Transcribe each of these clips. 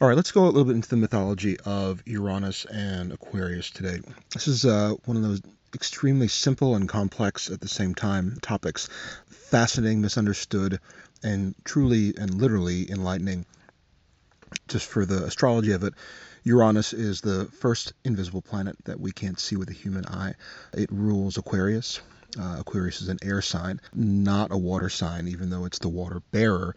All right, let's go a little bit into the mythology of Uranus and Aquarius today. This is uh, one of those extremely simple and complex at the same time topics, fascinating, misunderstood, and truly and literally enlightening. Just for the astrology of it, Uranus is the first invisible planet that we can't see with the human eye. It rules Aquarius, uh, Aquarius is an air sign, not a water sign, even though it's the water bearer.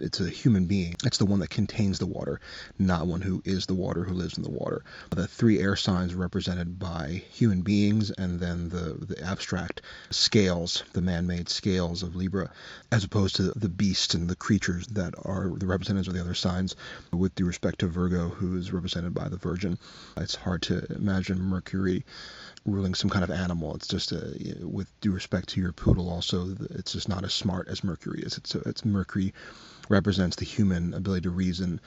It's a human being. It's the one that contains the water, not one who is the water, who lives in the water. The three air signs represented by human beings, and then the, the abstract scales, the man made scales of Libra, as opposed to the beasts and the creatures that are the representatives of the other signs. With due respect to Virgo, who is represented by the Virgin, it's hard to imagine Mercury ruling some kind of animal. It's just a, with due respect to your poodle, also it's just not as smart as Mercury is. It's it's Mercury represents the human ability to reason,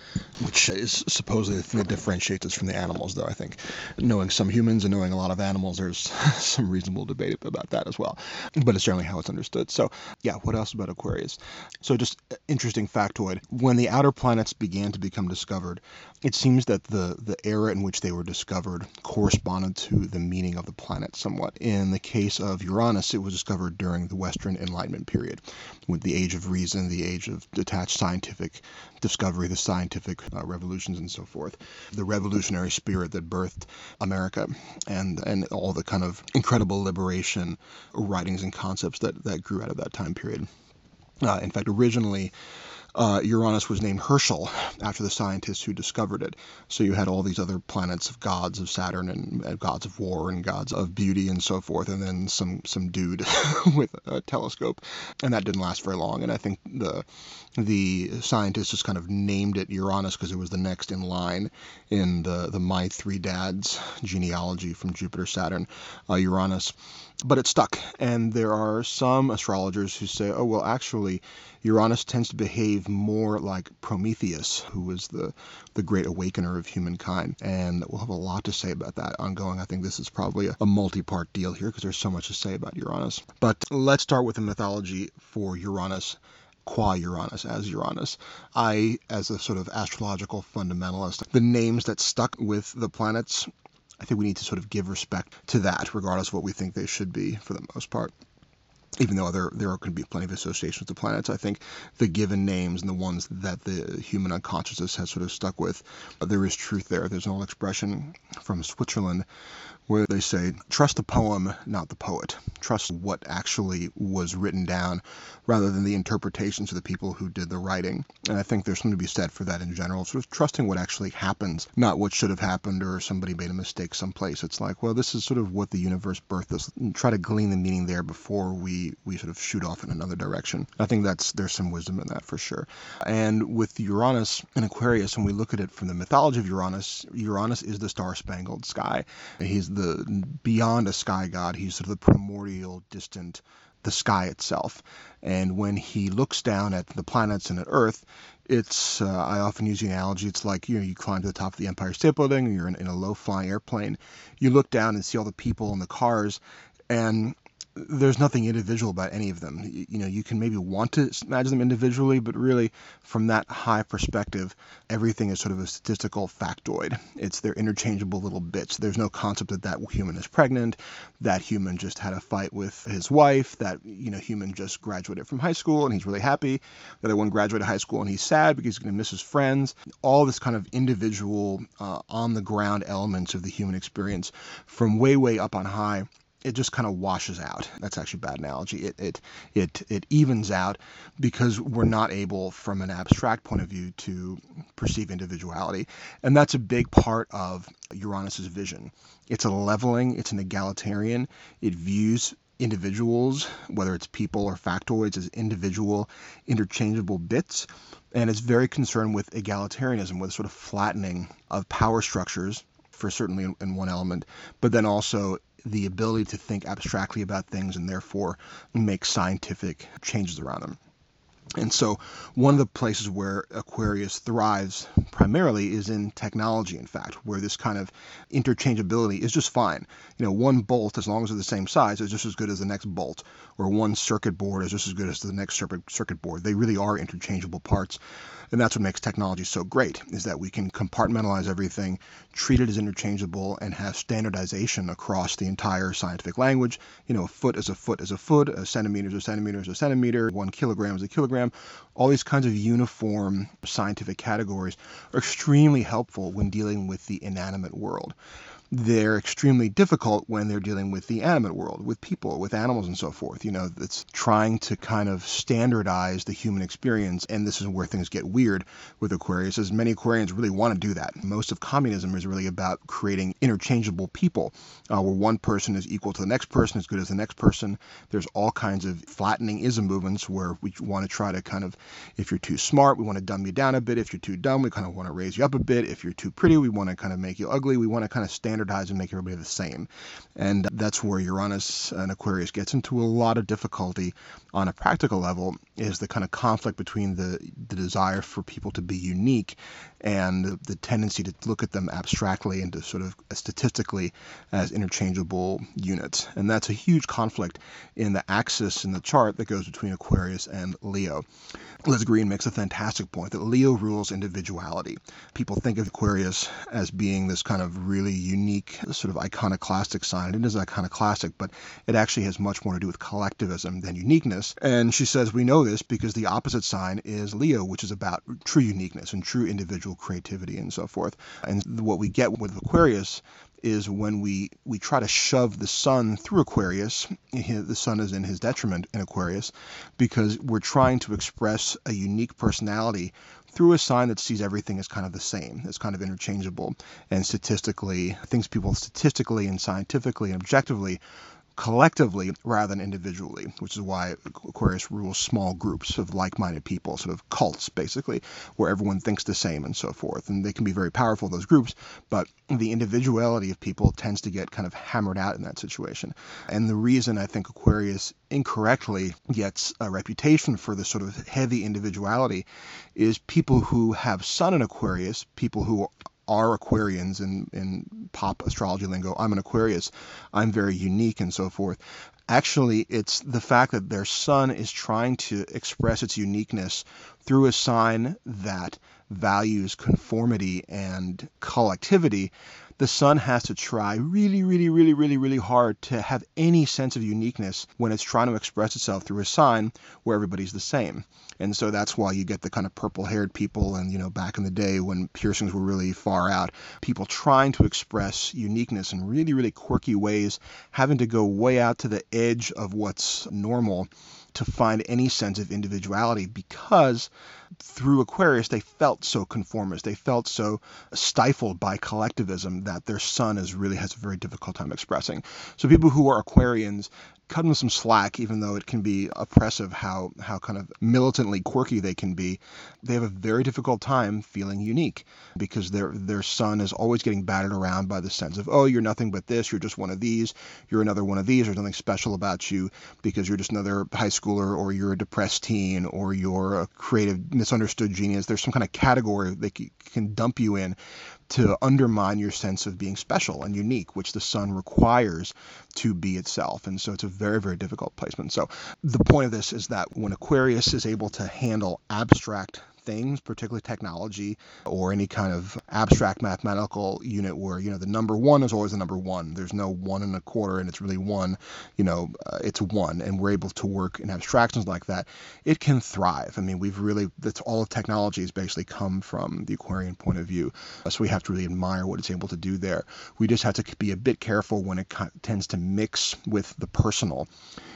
which is supposedly the thing that differentiates us from the animals, though I think knowing some humans and knowing a lot of animals, there's some reasonable debate about that as well. But it's generally how it's understood. So, yeah, what else about Aquarius? So, just interesting factoid when the outer planets began to become discovered, it seems that the, the era in which they were discovered corresponded to the meaning of the planet somewhat. In the case of Uranus, it was discovered during the Western Enlightenment period, with the age of reason, the age of detached scientific discovery, the scientific uh, revolutions, and so forth. The revolutionary spirit that birthed America, and and all the kind of incredible liberation writings and concepts that that grew out of that time period. Uh, in fact, originally uh, Uranus was named Herschel after the scientist who discovered it. So you had all these other planets of gods of Saturn and, and gods of war and gods of beauty and so forth, and then some some dude with a telescope, and that didn't last very long. And I think the the scientists just kind of named it Uranus because it was the next in line in the the My Three Dads genealogy from Jupiter, Saturn, uh, Uranus but it stuck. And there are some astrologers who say, oh, well, actually, Uranus tends to behave more like Prometheus, who was the, the great awakener of humankind. And we'll have a lot to say about that ongoing. I think this is probably a, a multi part deal here because there's so much to say about Uranus. But let's start with the mythology for Uranus qua Uranus as Uranus. I, as a sort of astrological fundamentalist, the names that stuck with the planets I think we need to sort of give respect to that, regardless of what we think they should be for the most part. Even though there there are going to be plenty of associations with the planets, I think the given names and the ones that the human unconsciousness has sort of stuck with, there is truth there. There's an old expression from Switzerland where they say, trust the poem, not the poet. Trust what actually was written down rather than the interpretations of the people who did the writing. And I think there's something to be said for that in general, sort of trusting what actually happens, not what should have happened or somebody made a mistake someplace. It's like, well, this is sort of what the universe birthed us. And try to glean the meaning there before we, we sort of shoot off in another direction. I think that's there's some wisdom in that for sure. And with Uranus and Aquarius, when we look at it from the mythology of Uranus, Uranus is the star-spangled sky. He's the beyond a sky god. He's sort of the primordial, distant, the sky itself. And when he looks down at the planets and at Earth, it's uh, I often use the analogy. It's like you know you climb to the top of the Empire State Building, you're in, in a low flying airplane. You look down and see all the people and the cars, and there's nothing individual about any of them. You, you, know, you can maybe want to imagine them individually, but really, from that high perspective, everything is sort of a statistical factoid. It's they're interchangeable little bits. There's no concept that that human is pregnant, that human just had a fight with his wife, that you know human just graduated from high school and he's really happy, that other one graduated high school and he's sad because he's going to miss his friends. All this kind of individual, uh, on the ground elements of the human experience, from way way up on high it just kind of washes out. That's actually a bad analogy. It, it it it evens out because we're not able, from an abstract point of view, to perceive individuality, and that's a big part of Uranus's vision. It's a leveling. It's an egalitarian. It views individuals, whether it's people or factoids, as individual, interchangeable bits, and it's very concerned with egalitarianism, with a sort of flattening of power structures for certainly in, in one element, but then also the ability to think abstractly about things and therefore make scientific changes around them. And so, one of the places where Aquarius thrives primarily is in technology, in fact, where this kind of interchangeability is just fine. You know, one bolt, as long as they're the same size, is just as good as the next bolt, or one circuit board is just as good as the next circuit board. They really are interchangeable parts. And that's what makes technology so great, is that we can compartmentalize everything, treat it as interchangeable, and have standardization across the entire scientific language. You know, a foot is a foot is a foot, a centimeter is a centimeter is a centimeter, one kilogram is a kilogram. All these kinds of uniform scientific categories are extremely helpful when dealing with the inanimate world they're extremely difficult when they're dealing with the animate world, with people, with animals, and so forth. You know, it's trying to kind of standardize the human experience, and this is where things get weird with Aquarius, as many Aquarians really want to do that. Most of communism is really about creating interchangeable people, uh, where one person is equal to the next person, as good as the next person. There's all kinds of flattening ism movements where we want to try to kind of, if you're too smart, we want to dumb you down a bit. If you're too dumb, we kind of want to raise you up a bit. If you're too pretty, we want to kind of make you ugly. We want to kind of standardize standardize and make everybody the same. And that's where Uranus and Aquarius gets into a lot of difficulty on a practical level is the kind of conflict between the, the desire for people to be unique and the tendency to look at them abstractly and to sort of uh, statistically as interchangeable units. And that's a huge conflict in the axis in the chart that goes between Aquarius and Leo. Liz Greene makes a fantastic point that Leo rules individuality. People think of Aquarius as being this kind of really unique, sort of iconoclastic sign. It is iconoclastic, but it actually has much more to do with collectivism than uniqueness. And she says we know this because the opposite sign is Leo, which is about true uniqueness and true individual creativity and so forth. And what we get with Aquarius is when we we try to shove the sun through Aquarius. The sun is in his detriment in Aquarius because we're trying to express a unique personality through a sign that sees everything as kind of the same, as kind of interchangeable, and statistically, things people statistically and scientifically and objectively collectively rather than individually, which is why Aquarius rules small groups of like minded people, sort of cults, basically, where everyone thinks the same and so forth. And they can be very powerful, those groups, but the individuality of people tends to get kind of hammered out in that situation. And the reason I think Aquarius incorrectly gets a reputation for this sort of heavy individuality is people who have Sun in Aquarius, people who are Aquarians in, in pop astrology lingo. I'm an Aquarius. I'm very unique and so forth. Actually, it's the fact that their sun is trying to express its uniqueness through a sign that values conformity and collectivity the sun has to try really, really, really, really, really hard to have any sense of uniqueness when it's trying to express itself through a sign where everybody's the same. And so that's why you get the kind of purple haired people, and, you know, back in the day when piercings were really far out, people trying to express uniqueness in really, really quirky ways, having to go way out to the edge of what's normal to find any sense of individuality because through Aquarius they felt so conformist. They felt so stifled by collectivism that their sun is really has a very difficult time expressing. So people who are Aquarians cut them some slack, even though it can be oppressive how how kind of militantly quirky they can be. They have a very difficult time feeling unique because their their sun is always getting battered around by the sense of oh you're nothing but this, you're just one of these, you're another one of these, there's nothing special about you because you're just another high schooler or you're a depressed teen or you're a creative misunderstood genius. There's some kind of category they can dump you in to undermine your sense of being special and unique, which the sun requires to be itself. And so it's a very, very difficult placement. So the point of this is that when Aquarius is able to handle abstract things, particularly technology or any kind of abstract mathematical unit where, you know, the number one is always the number one. There's no one and a quarter and it's really one, you know, uh, it's one. And we're able to work in abstractions like that. It can thrive. I mean, we've really, that's all of technology has basically come from the Aquarian point of view. So we have to really admire what it's able to do there. We just have to be a bit careful when it tends to mix with the personal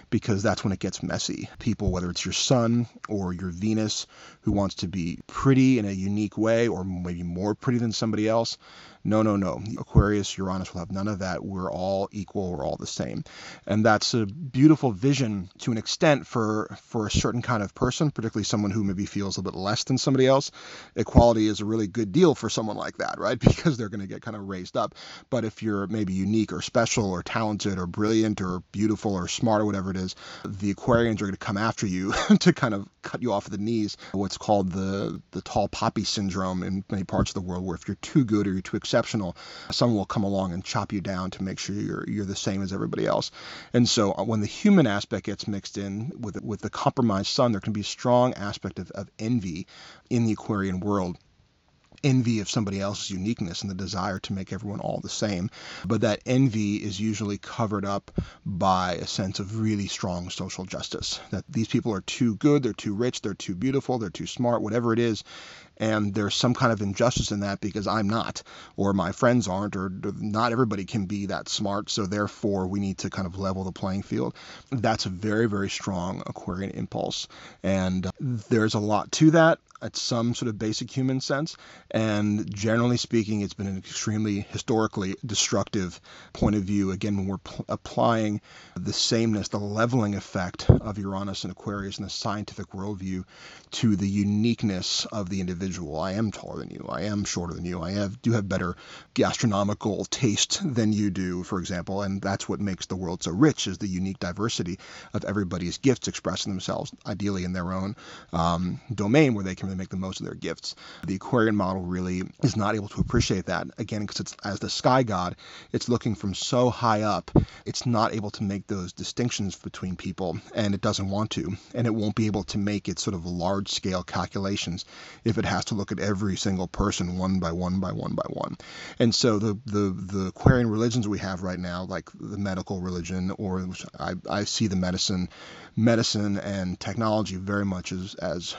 because that's when it gets messy. People, whether it's your sun or your Venus, who wants to be pretty in a unique way or maybe more pretty than somebody else, No, no, no. Aquarius, Uranus will have none of that. We're all equal. We're all the same. And that's a beautiful vision to an extent for, for a certain kind of person, particularly someone who maybe feels a bit less than somebody else. Equality is a really good deal for someone like that, right? Because they're going to get kind of raised up. But if you're maybe unique or special or talented or brilliant or beautiful or smart or whatever it is, the Aquarians are going to come after you to kind of cut you off at the knees. What's called the the tall poppy syndrome in many parts of the world, where if you're too good or you're too exceptional, someone will come along and chop you down to make sure you're you're the same as everybody else. And so uh, when the human aspect gets mixed in with with the compromised sun, there can be a strong aspect of, of envy in the Aquarian world envy of somebody else's uniqueness and the desire to make everyone all the same. But that envy is usually covered up by a sense of really strong social justice. That these people are too good, they're too rich, they're too beautiful, they're too smart, whatever it is. And there's some kind of injustice in that because I'm not, or my friends aren't, or not everybody can be that smart. So therefore, we need to kind of level the playing field. That's a very, very strong Aquarian impulse. And uh, there's a lot to that at some sort of basic human sense. And generally speaking, it's been an extremely historically destructive point of view. Again, when we're pl- applying the sameness, the leveling effect of Uranus and Aquarius in the scientific worldview to the uniqueness of the individual. I am taller than you. I am shorter than you. I have do have better gastronomical taste than you do, for example. And that's what makes the world so rich is the unique diversity of everybody's gifts expressing themselves, ideally in their own um, domain where they can really make the most of their gifts. The Aquarian model really is not able to appreciate that. Again, because it's as the sky god, it's looking from so high up, it's not able to make those distinctions between people, and it doesn't want to, and it won't be able to make its sort of large scale calculations if it has to look at every single person one by one by one by one. And so the the the Aquarian religions we have right now, like the medical religion, or I, I see the medicine medicine and technology very much as as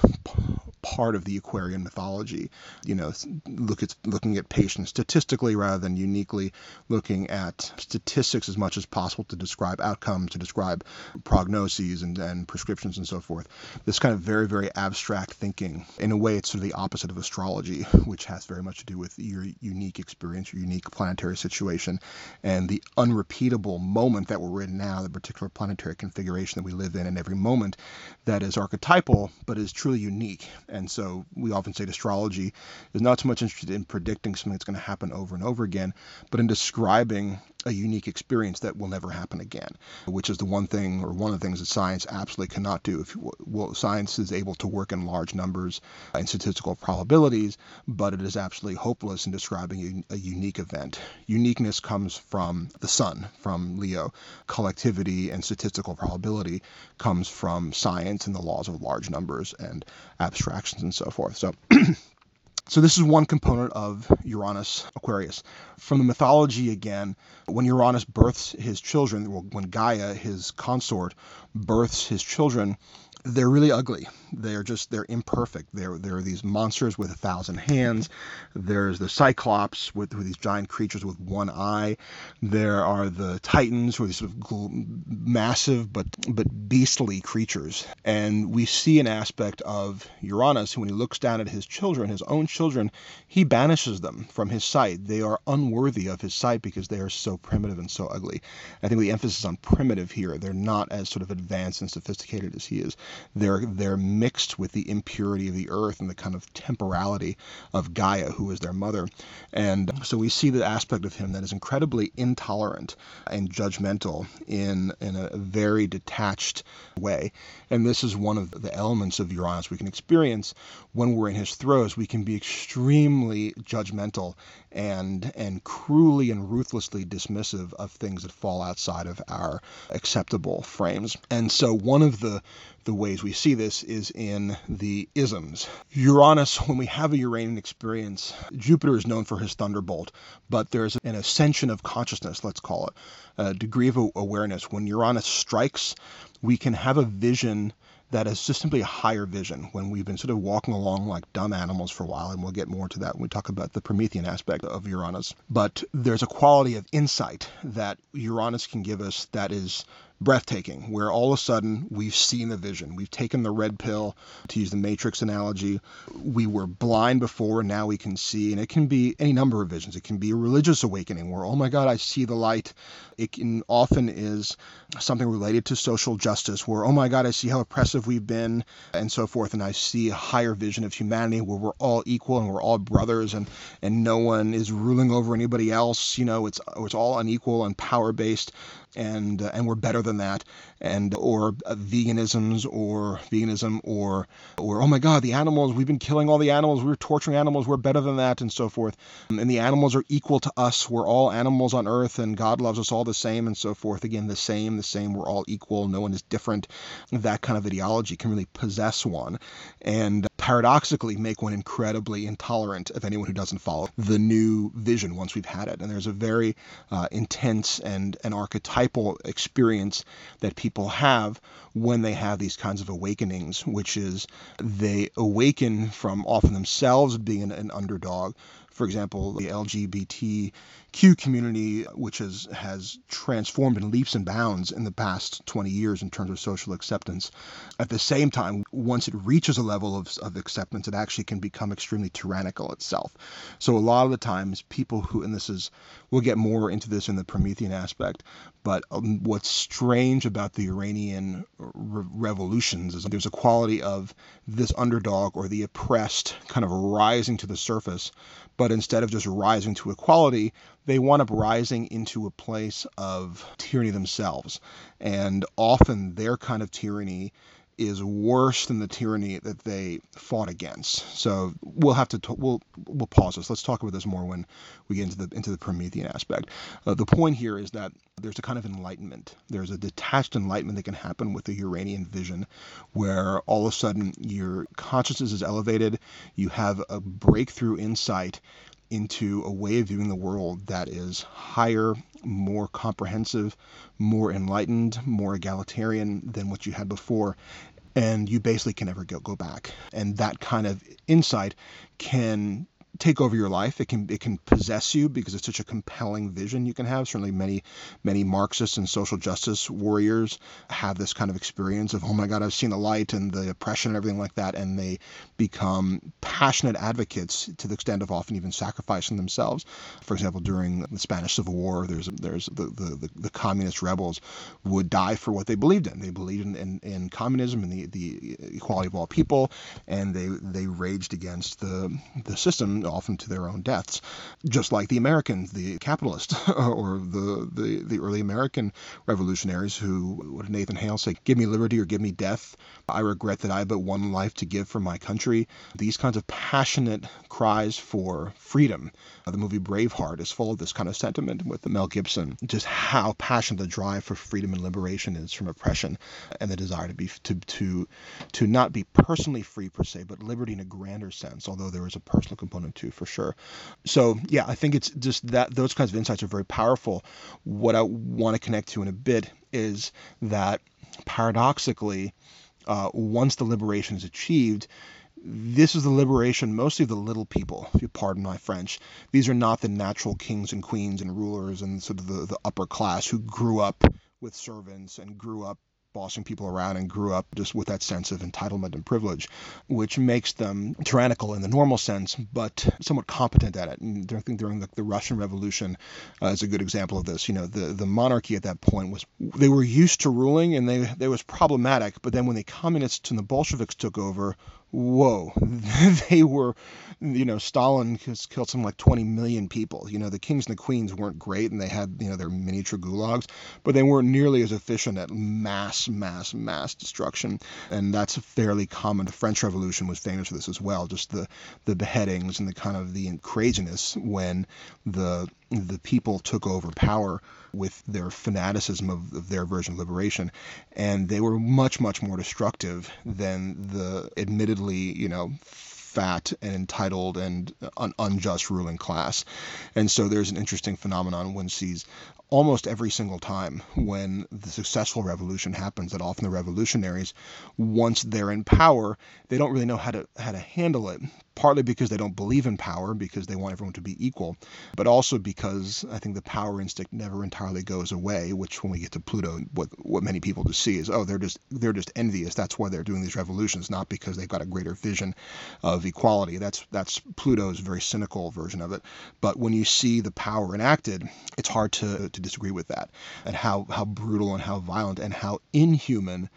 part of the Aquarian mythology. You know, look at looking at patients statistically rather than uniquely, looking at statistics as much as possible to describe outcomes, to describe prognoses and, and prescriptions and so forth. This kind of very, very abstract thinking. In a way, it's sort of the opposite of astrology, which has very much to do with your unique experience, your unique planetary situation, and the unrepeatable moment that we're in now, the particular planetary configuration that we live in in every moment that is archetypal but is truly unique. And so we often say astrology is not so much interested in predicting something that's going to happen over and over again, but in describing a unique experience that will never happen again, which is the one thing or one of the things that science absolutely cannot do. If well, science is able to work in large numbers and statistical probabilities, but it is absolutely hopeless in describing a, a unique event. Uniqueness comes from the sun, from Leo. Collectivity and statistical probability comes from science and the laws of large numbers and abstractions and so forth. So So this is one component of Uranus Aquarius. From the mythology again, when Uranus births his children, when Gaia, his consort, births his children, they're really ugly. They're just they're imperfect. There there are these monsters with a thousand hands. There's the Cyclops with, with these giant creatures with one eye. There are the Titans who are these sort of massive but but beastly creatures. And we see an aspect of Uranus who, when he looks down at his children, his own children, he banishes them from his sight. They are unworthy of his sight because they are so primitive and so ugly. I think the emphasis on primitive here. They're not as sort of advanced and sophisticated as he is. They're they're mixed with the impurity of the earth and the kind of temporality of Gaia, who is their mother. And so we see the aspect of him that is incredibly intolerant and judgmental in in a very detached way. And this is one of the elements of Uranus we can experience when we're in his throes. We can be extremely judgmental and and cruelly and ruthlessly dismissive of things that fall outside of our acceptable frames. And so one of the the ways we see this is in the isms. Uranus, when we have a Uranian experience, Jupiter is known for his thunderbolt, but there's an ascension of consciousness, let's call it, a degree of awareness. When Uranus strikes, we can have a vision that is just simply a higher vision when we've been sort of walking along like dumb animals for a while, and we'll get more to that when we talk about the Promethean aspect of Uranus. But there's a quality of insight that Uranus can give us that is breathtaking, where all of a sudden we've seen the vision. We've taken the red pill, to use the Matrix analogy. We were blind before, and now we can see. And it can be any number of visions. It can be a religious awakening where, oh my God, I see the light. It can often is something related to social justice where, oh my God, I see how oppressive we've been, and so forth. And I see a higher vision of humanity where we're all equal and we're all brothers and, and no one is ruling over anybody else. You know, it's, it's all unequal and power based and uh, and we're better than that. And or uh, veganisms or veganism or or oh my god the animals we've been killing all the animals. We're torturing animals. We're better than that and so forth. And the animals are equal to us. We're all animals on earth and god loves us all the same and so forth. Again the same the same. We're all equal. No one is different. That kind of ideology can really possess one and paradoxically make one incredibly intolerant of anyone who doesn't follow the new vision once we've had it. And there's a very uh, intense and an archetype archetypal experience that people have when they have these kinds of awakenings, which is they awaken from often themselves being an, an underdog. For example, the LGBTQ community, which has has transformed in leaps and bounds in the past 20 years in terms of social acceptance. At the same time, once it reaches a level of, of acceptance, it actually can become extremely tyrannical itself. So a lot of the times, people who, and this is, we'll get more into this in the Promethean aspect, but um, what's strange about the Uranian re- revolutions is there's a quality of this underdog or the oppressed kind of rising to the surface, but instead of just rising to equality, they wind up rising into a place of tyranny themselves. And often their kind of tyranny is worse than the tyranny that they fought against. So we'll have to t- we'll we'll pause this. Let's talk about this more when we get into the into the Promethean aspect. Uh, the point here is that there's a kind of enlightenment. There's a detached enlightenment that can happen with the Uranian vision, where all of a sudden your consciousness is elevated, you have a breakthrough insight into a way of viewing the world that is higher, more comprehensive, more enlightened, more egalitarian than what you had before. And you basically can never go, go back. And that kind of insight can take over your life. It can it can possess you because it's such a compelling vision you can have. Certainly, many many Marxists and social justice warriors have this kind of experience of oh my God, I've seen the light and the oppression and everything like that, and they become passionate advocates to the extent of often even sacrificing themselves. For example, during the Spanish Civil War, there's there's the the, the, the communist rebels would die for what they believed in. They believed in, in, in communism and the, the equality of all people, and they they raged against the the system often to their own deaths, just like the Americans, the capitalists, or the, the, the early American revolutionaries who, what did Nathan Hale say? Give me liberty or give me death. I regret that I have but one life to give for my country. These kinds of passionate cries for freedom. The movie Braveheart is full of this kind of sentiment with Mel Gibson, just how passionate the drive for freedom and liberation is from oppression and the desire to be to to to not be personally free per se, but liberty in a grander sense, although there is a personal component to for sure. So yeah, I think it's just that those kinds of insights are very powerful. What I want to connect to in a bit is that paradoxically, uh, once the liberation is achieved, this is the liberation mostly of the little people, if you pardon my French. These are not the natural kings and queens and rulers and sort of the, the upper class who grew up with servants and grew up bossing people around and grew up just with that sense of entitlement and privilege, which makes them tyrannical in the normal sense, but somewhat competent at it. And I think during the, the Russian Revolution uh, is a good example of this. You know, the, the monarchy at that point was they were used to ruling and they they was problematic, but then when the communists and the Bolsheviks took over, whoa, they were, you know, Stalin has killed some like 20 million people. You know, the kings and the queens weren't great and they had, you know, their miniature gulags, but they weren't nearly as efficient at mass, mass, mass destruction. And that's fairly common. The French Revolution was famous for this as well, just the, the beheadings and the kind of the craziness when the the people took over power with their fanaticism of, of, their version of liberation, and they were much, much more destructive than the admittedly, you know, fat and entitled and un- unjust ruling class. And so there's an interesting phenomenon one sees almost every single time when the successful revolution happens that often the revolutionaries once they're in power they don't really know how to how to handle it partly because they don't believe in power because they want everyone to be equal but also because i think the power instinct never entirely goes away which when we get to pluto what what many people just see is oh they're just they're just envious. That's why they're doing these revolutions not because they've got a greater vision of equality. That's that's pluto's very cynical version of it. But when you see the power enacted it's hard to to disagree with that and how how brutal and how violent and how inhuman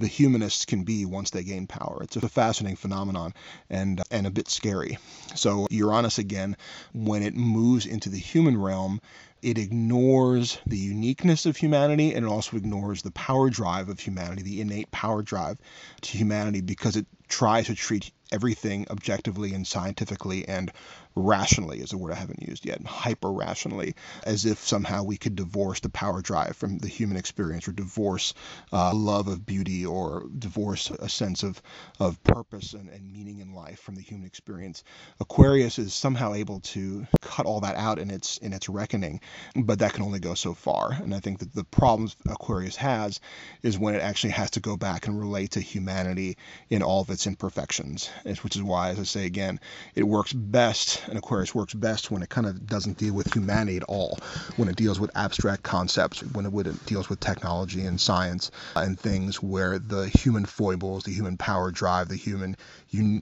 the humanists can be once they gain power. It's a fascinating phenomenon and and a bit scary. So Uranus again, when it moves into the human realm, it ignores the uniqueness of humanity and it also ignores the power drive of humanity, the innate power drive to humanity because it tries to treat everything objectively and scientifically and rationally is a word I haven't used yet, hyper rationally, as if somehow we could divorce the power drive from the human experience or divorce uh, love of beauty or divorce a sense of, of purpose and, and meaning in life from the human experience. Aquarius is somehow able to cut all that out in its in its reckoning, but that can only go so far. And I think that the problems Aquarius has is when it actually has to go back and relate to humanity in all of its imperfections, which is why, as I say again, it works best and Aquarius works best when it kind of doesn't deal with humanity at all, when it deals with abstract concepts, when it, deals with technology and science and things where the human foibles, the human power drive, the human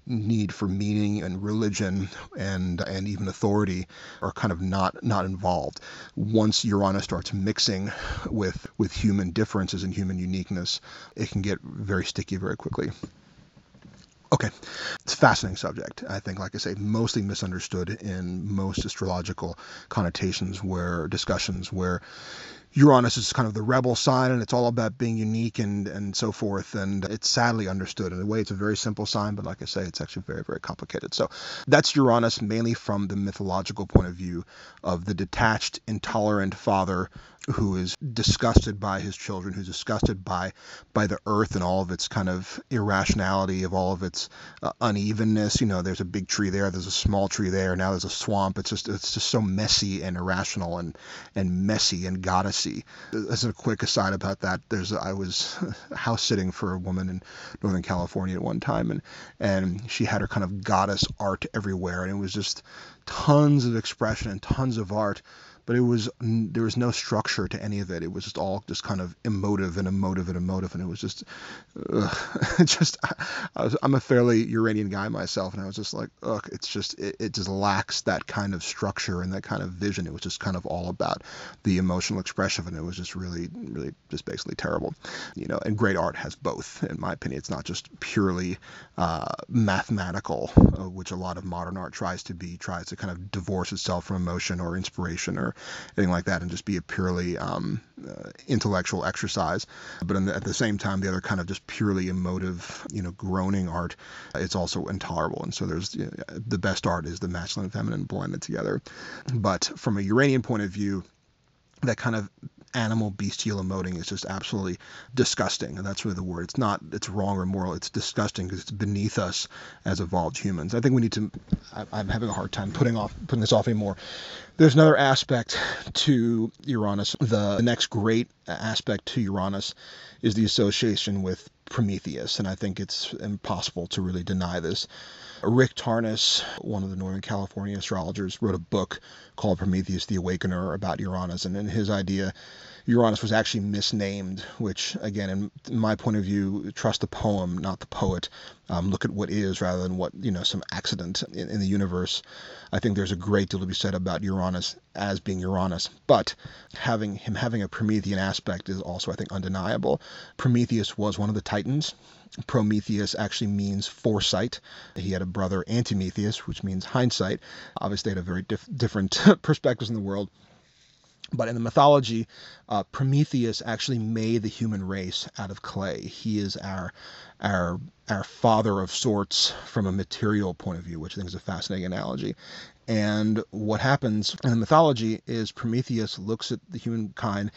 need for meaning and religion and and even authority are kind of not not involved. Once Uranus starts mixing with with human differences and human uniqueness, it can get very sticky very quickly. Okay, it's a fascinating subject. I think, like I say, mostly misunderstood in most astrological connotations, where discussions where Uranus is kind of the rebel sign and it's all about being unique and, and so forth. And it's sadly understood. In a way, it's a very simple sign, but like I say, it's actually very, very complicated. So that's Uranus mainly from the mythological point of view of the detached, intolerant father who is disgusted by his children, who's disgusted by by the earth and all of its kind of irrationality, of all of its uh, unevenness. You know, there's a big tree there, there's a small tree there, now there's a swamp. It's just it's just so messy and irrational and and messy and As a quick aside about that, there's I was house sitting for a woman in Northern California at one time, and and she had her kind of goddess art everywhere, and it was just tons of expression and tons of art but it was there was no structure to any of it. It was just all just kind of emotive and emotive and emotive, and it was just, just I I'm a fairly Uranian guy myself, and I was just like, ugh, it's just it, it just lacks that kind of structure and that kind of vision. It was just kind of all about the emotional expression, and it was just really, really just basically terrible, you know. And great art has both, in my opinion. It's not just purely uh, mathematical, uh, which a lot of modern art tries to be, tries to kind of divorce itself from emotion or inspiration or anything like that, and just be a purely um, uh, intellectual exercise. But the, at the same time, the other kind of just purely emotive, you know, groaning art, it's also intolerable. And so there's you know, the best art is the masculine and feminine blended together. But from a Uranian point of view, that kind of animal bestial emoting is just absolutely disgusting. And that's really the word. It's not it's wrong or moral. It's disgusting because it's beneath us as evolved humans. I think we need to I, am having a hard time putting off putting this off anymore. There's another aspect to uranus. The, the next great aspect to uranus is the association with prometheus. And i think it's impossible to really deny this Rick Tarnas, one of the Northern California astrologers, wrote a book called Prometheus the Awakener about Uranus. And in his idea, Uranus was actually misnamed, which, again, in my point of view, trust the poem, not the poet. Um, look at what is rather than what, you know, some accident in, in the universe. I think there's a great deal to be said about Uranus as being Uranus. But having him having a Promethean aspect is also, I think, undeniable. Prometheus was one of the Titans. Prometheus actually means foresight. He had a brother, Antimetheus, which means hindsight. Obviously, they had a very diff- different perspectives in the world. But in the mythology, uh, Prometheus actually made the human race out of clay. He is our our our father of sorts from a material point of view, which I think is a fascinating analogy. And what happens in the mythology is Prometheus looks at the humankind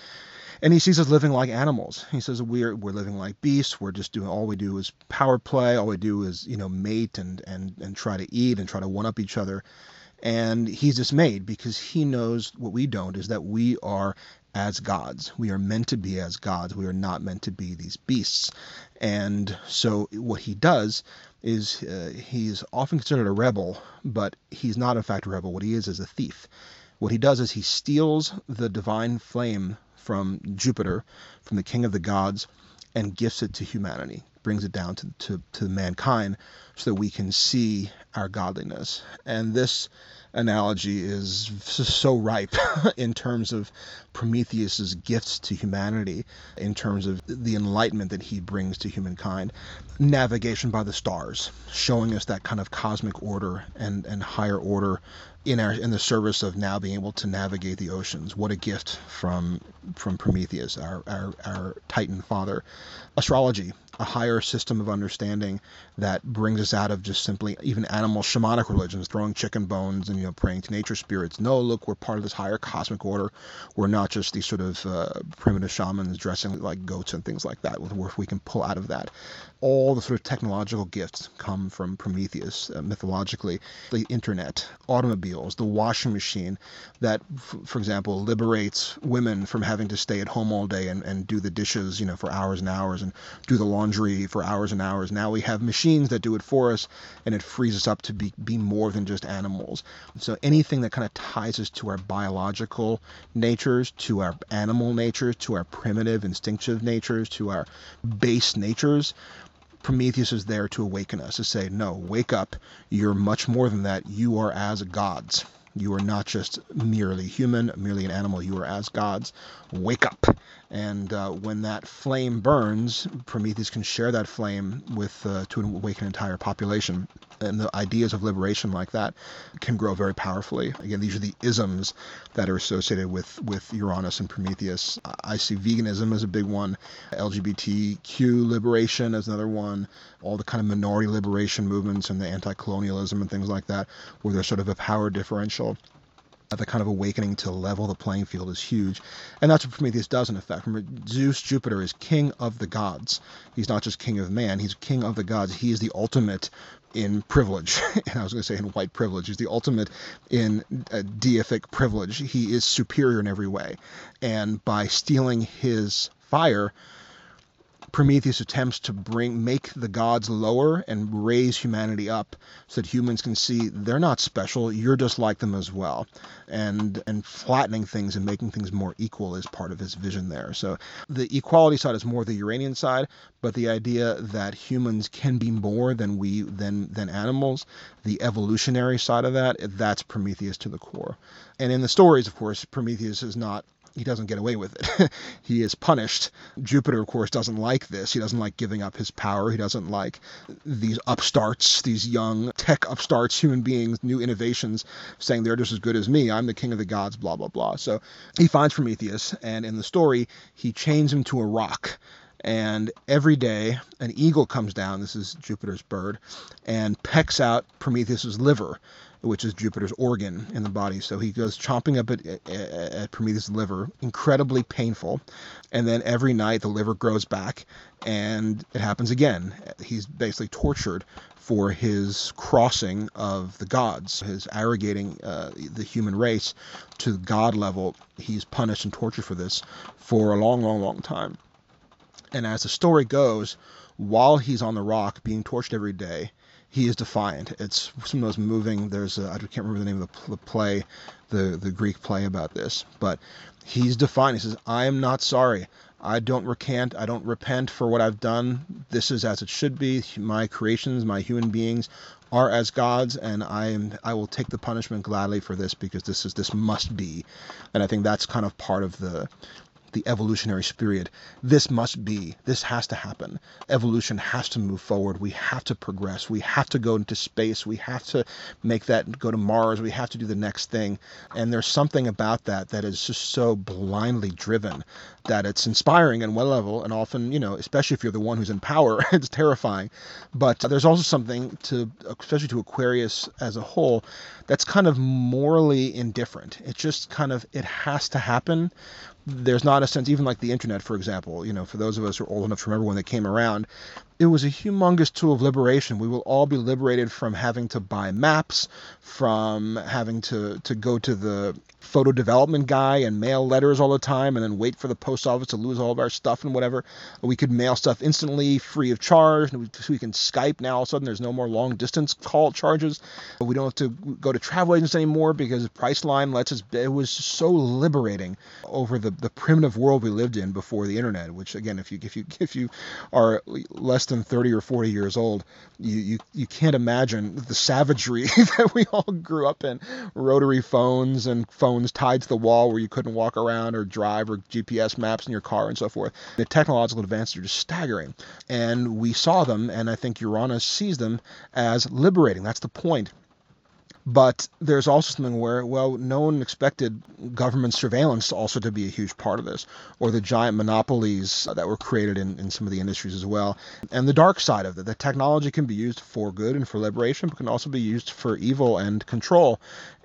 and he sees us living like animals. He says we're we're living like beasts. We're just doing all we do is power play. All we do is you know mate and and and try to eat and try to one up each other. And he's dismayed because he knows what we don't is that we are as gods. We are meant to be as gods. We are not meant to be these beasts. And so what he does is uh, he's often considered a rebel, but he's not in fact a rebel. What he is is a thief. What he does is he steals the divine flame from Jupiter, from the king of the gods, and gifts it to humanity, brings it down to, to, to mankind so that we can see our godliness. And this analogy is so ripe in terms of Prometheus's gifts to humanity, in terms of the enlightenment that he brings to humankind. Navigation by the stars, showing us that kind of cosmic order and, and higher order in our in the service of now being able to navigate the oceans. What a gift from from Prometheus, our our, our Titan father. Astrology, a higher system of understanding that brings us out of just simply even animal shamanic religions, throwing chicken bones and you know praying to nature spirits. No, look, we're part of this higher cosmic order. We're not just these sort of uh, primitive shamans dressing like goats and things like that. Where we can pull out of that all the sort of technological gifts come from Prometheus uh, mythologically. The internet, automobiles, the washing machine that, f- for example, liberates women from having to stay at home all day and, and do the dishes, you know, for hours and hours and do the laundry for hours and hours. Now we have machines that do it for us and it frees us up to be, be more than just animals. So anything that kind of ties us to our biological natures, to our animal natures, to our primitive instinctive natures, to our base natures, Prometheus is there to awaken us, to say, no, wake up. You're much more than that. You are as gods. You are not just merely human, merely an animal. You are as gods. Wake up. And uh, when that flame burns, Prometheus can share that flame with uh, to awaken an entire population. And the ideas of liberation like that can grow very powerfully. Again, these are the isms that are associated with with Uranus and Prometheus. I see veganism as a big one, LGBTQ liberation as another one, all the kind of minority liberation movements and the anti-colonialism and things like that, where there's sort of a power differential the kind of awakening to level the playing field is huge. And that's what Prometheus does in effect. Remember, Zeus, Jupiter, is king of the gods. He's not just king of man, he's king of the gods. He is the ultimate in privilege. and I was going to say in white privilege. He's the ultimate in uh, deific privilege. He is superior in every way. And by stealing his fire, Prometheus attempts to bring make the gods lower and raise humanity up so that humans can see they're not special, you're just like them as well. And and flattening things and making things more equal is part of his vision there. So the equality side is more the Uranian side, but the idea that humans can be more than we than than animals, the evolutionary side of that, that's Prometheus to the core. And in the stories, of course, Prometheus is not he doesn't get away with it. he is punished. Jupiter, of course, doesn't like this. He doesn't like giving up his power. He doesn't like these upstarts, these young tech upstarts, human beings, new innovations, saying they're just as good as me. I'm the king of the gods, blah, blah, blah. So he finds Prometheus, and in the story, he chains him to a rock. And every day, an eagle comes down, this is Jupiter's bird, and pecks out Prometheus's liver which is Jupiter's organ in the body. So he goes chomping up at, at, at Prometheus' liver, incredibly painful. And then every night the liver grows back and it happens again. He's basically tortured for his crossing of the gods, his arrogating uh, the human race to God level. He's punished and tortured for this for a long, long, long time. And as the story goes, while he's on the rock being tortured every day, he is defiant. It's some of those moving. There's I can't remember the name of the, the play, the the Greek play about this, but he's defiant. He says, "I am not sorry. I don't recant. I don't repent for what I've done. This is as it should be. My creations, my human beings, are as gods, and I am. I will take the punishment gladly for this because this is this must be." And I think that's kind of part of the the evolutionary spirit. This must be, this has to happen. Evolution has to move forward. We have to progress. We have to go into space. We have to make that go to Mars. We have to do the next thing. And there's something about that that is just so blindly driven that it's inspiring on one level and often, you know, especially if you're the one who's in power, it's terrifying. But there's also something to, especially to Aquarius as a whole, that's kind of morally indifferent. It's just kind of, it has to happen there's not a sense, even like the internet, for example, you know, for those of us who are old enough to remember when they came around, it was a humongous tool of liberation. We will all be liberated from having to buy maps, from having to, to go to the photo development guy and mail letters all the time and then wait for the post office to lose all of our stuff and whatever. We could mail stuff instantly, free of charge. We, we can Skype now. All of a sudden, there's no more long distance call charges. We don't have to go to travel agents anymore because Priceline lets us. It was so liberating over the, the primitive world we lived in before the internet. Which again, if you if you if you are less than 30 or 40 years old, you you, you can't imagine the savagery that we all grew up in. Rotary phones and phones tied to the wall where you couldn't walk around or drive or GPS maps in your car and so forth. The technological advances are just staggering. And we saw them, and I think Uranus sees them as liberating. That's the point. But there's also something where, well, no one expected government surveillance also to be a huge part of this, or the giant monopolies that were created in, in some of the industries as well. And the dark side of it, the technology can be used for good and for liberation, but can also be used for evil and control.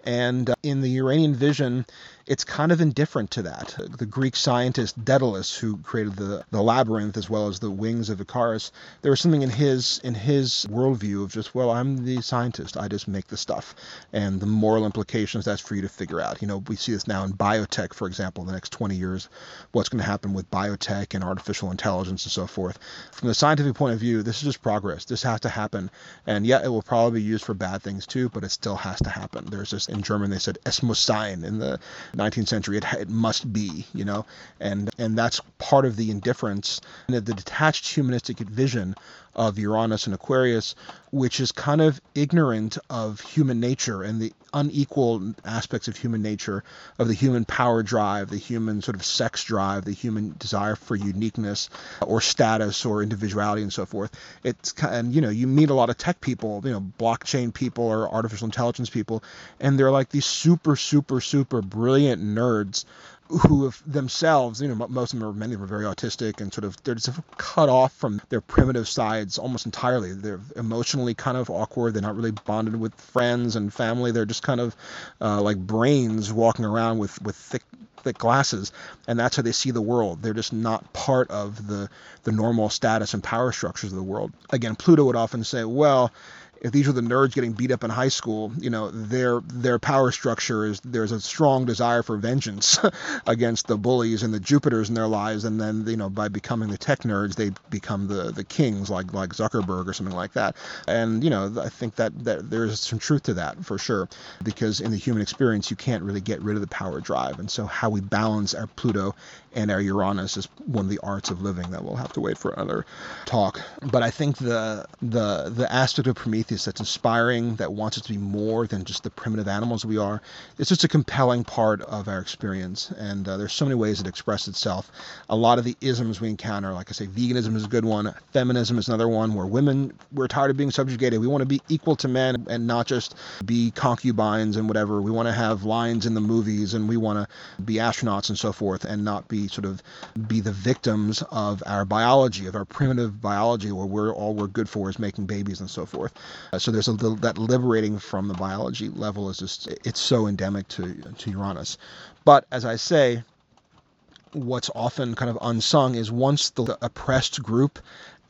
And uh, in the Uranian vision, it's kind of indifferent to that. The Greek scientist Daedalus, who created the, the labyrinth as well as the wings of Icarus, there was something in his in his worldview of just, well, I'm the scientist, I just make the stuff, and the moral implications that's for you to figure out. You know, we see this now in biotech, for example, in the next 20 years, what's going to happen with biotech and artificial intelligence and so forth. From the scientific point of view, this is just progress. This has to happen, and yeah, it will probably be used for bad things too, but it still has to happen. There's this in German they said es muss sein in the 19th century. It, it must be, you know, and and that's part of the indifference, the detached humanistic vision of Uranus and Aquarius, which is kind of ignorant of human nature and the unequal aspects of human nature, of the human power drive, the human sort of sex drive, the human desire for uniqueness or status or individuality and so forth. It's and you know you meet a lot of tech people, you know blockchain people or artificial intelligence people, and they're like these super super super brilliant nerds who have themselves, you know, most of them are many of them are very autistic and sort of they're just cut off from their primitive sides almost entirely. They're emotionally kind of awkward. They're not really bonded with friends and family. They're just kind of uh, like brains walking around with with thick thick glasses, and that's how they see the world. They're just not part of the the normal status and power structures of the world. Again, Pluto would often say, well if these were the nerds getting beat up in high school, you know, their their power structure is there's a strong desire for vengeance against the bullies and the Jupiters in their lives, and then you know by becoming the tech nerds, they become the the kings like like Zuckerberg or something like that. And you know, I think that that there's some truth to that for sure, because in the human experience, you can't really get rid of the power drive, and so how we balance our Pluto and our Uranus is one of the arts of living that we'll have to wait for another talk. But I think the the the aspect of Prometheus that's inspiring, that wants us to be more than just the primitive animals we are, it's just a compelling part of our experience. And uh, there's so many ways it expresses itself. A lot of the isms we encounter, like I say, veganism is a good one. Feminism is another one where women we're tired of being subjugated. We want to be equal to men and not just be concubines and whatever. We want to have lines in the movies and we want to be astronauts and so forth and not be sort of be the victims of our biology, of our primitive biology, where we're all we're good for is making babies and so forth. Uh, so there's a little, that liberating from the biology level is just it's so endemic to to Uranus. But as I say, what's often kind of unsung is once the oppressed group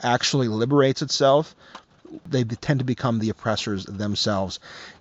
actually liberates itself, they tend to become the oppressors themselves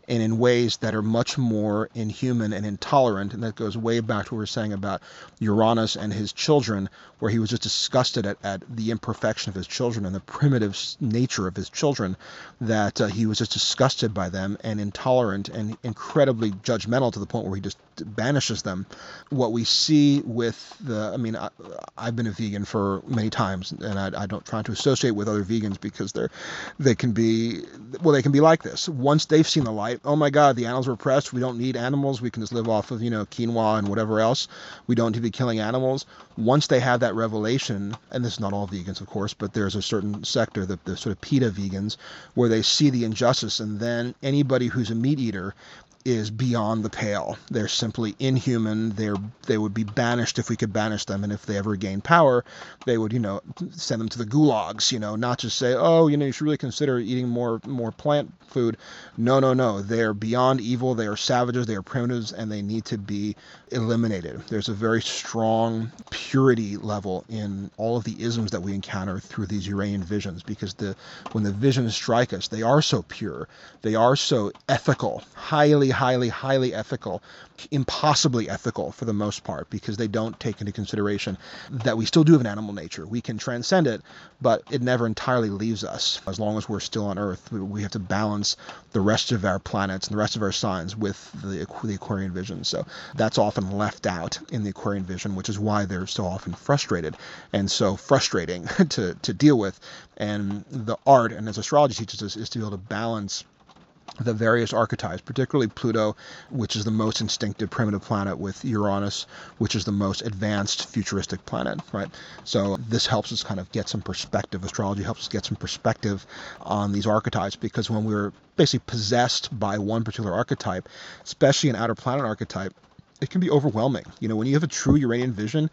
and in ways that are much more inhuman and intolerant. And that goes way back to what we were saying about Uranus and his children, where he was just disgusted at, at the imperfection of his children and the primitive nature of his children, that uh, he was just disgusted by them and intolerant and incredibly judgmental to the point where he just banishes them. What we see with the, I mean, I, have been a vegan for many times, and I, I don't try to associate with other vegans because they're, they can be, well, they can be like this. Once they've seen the light, oh my God, the animals were oppressed. We don't need animals. We can just live off of, you know, quinoa and whatever else. We don't need to be killing animals. Once they have that revelation, and this is not all vegans, of course, but there's a certain sector, the, the sort of PETA vegans, where they see the injustice, and then anybody who's a meat eater is beyond the pale. They're simply inhuman. They're they would be banished if we could banish them, and if they ever gain power, they would you know send them to the gulags. You know, not just say, oh, you know, you should really consider eating more more plant food. No, no, no. They're beyond evil. They are savages. They are primitives, and they need to be eliminated. There's a very strong purity level in all of the isms that we encounter through these Uranian visions, because the when the visions strike us, they are so pure. They are so ethical, highly highly, highly ethical, impossibly ethical for the most part, because they don't take into consideration that we still do have an animal nature. We can transcend it, but it never entirely leaves us. As long as we're still on Earth, we have to balance the rest of our planets and the rest of our signs with the, the Aquarian vision. So that's often left out in the Aquarian vision, which is why they're so often frustrated and so frustrating to, to deal with. And the art, and as astrology teaches us, is to be able to balance the various archetypes, particularly Pluto, which is the most instinctive primitive planet, with Uranus, which is the most advanced futuristic planet, right? So this helps us kind of get some perspective. Astrology helps us get some perspective on these archetypes because when we're basically possessed by one particular archetype, especially an outer planet archetype, it can be overwhelming. You know, when you have a true Uranian vision,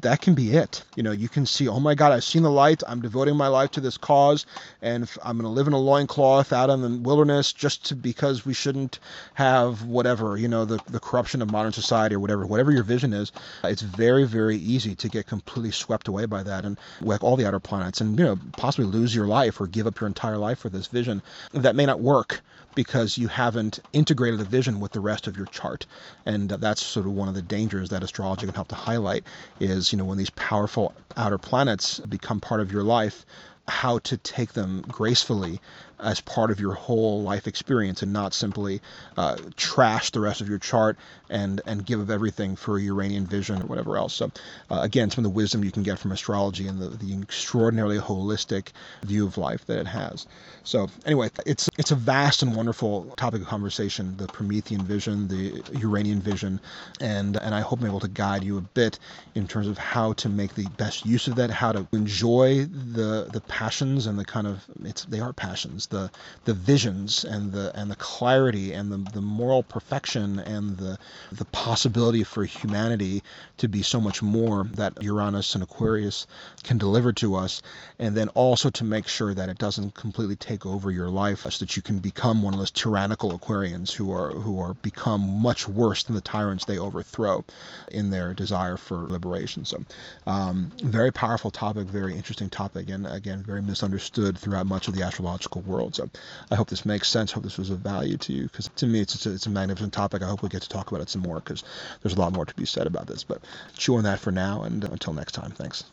that can be it. You know, you can see, oh my God, I've seen the light. I'm devoting my life to this cause, and I'm going to live in a loincloth out in the wilderness just to, because we shouldn't have whatever, you know, the, the corruption of modern society or whatever, whatever your vision is. It's very, very easy to get completely swept away by that and like all the outer planets and, you know, possibly lose your life or give up your entire life for this vision that may not work because you haven't integrated the vision with the rest of your chart. And that's sort of one of the dangers that astrology can help to highlight is, you know, when these powerful outer planets become part of your life, how to take them gracefully as part of your whole life experience and not simply uh, trash the rest of your chart and and give up everything for a Uranian vision or whatever else. So uh, again, some of the wisdom you can get from astrology and the, the extraordinarily holistic view of life that it has. So anyway, it's it's a vast and wonderful topic of conversation: the Promethean vision, the Uranian vision, and and I hope I'm able to guide you a bit in terms of how to make the best use of that, how to enjoy the the passions and the kind of it's they are passions the the visions and the and the clarity and the, the moral perfection and the the possibility for humanity to be so much more that Uranus and Aquarius can deliver to us, and then also to make sure that it doesn't completely take over your life, so that you can become one of those tyrannical Aquarians who are who are become much worse than the tyrants they overthrow in their desire for liberation. So, um, very powerful topic, very interesting topic, and again, very misunderstood throughout much of the astrological world world. So I hope this makes sense. Hope this was of value to you because to me it's a, it's a magnificent topic. I hope we get to talk about it some more because there's a lot more to be said about this. But chew on that for now, and until next time, thanks.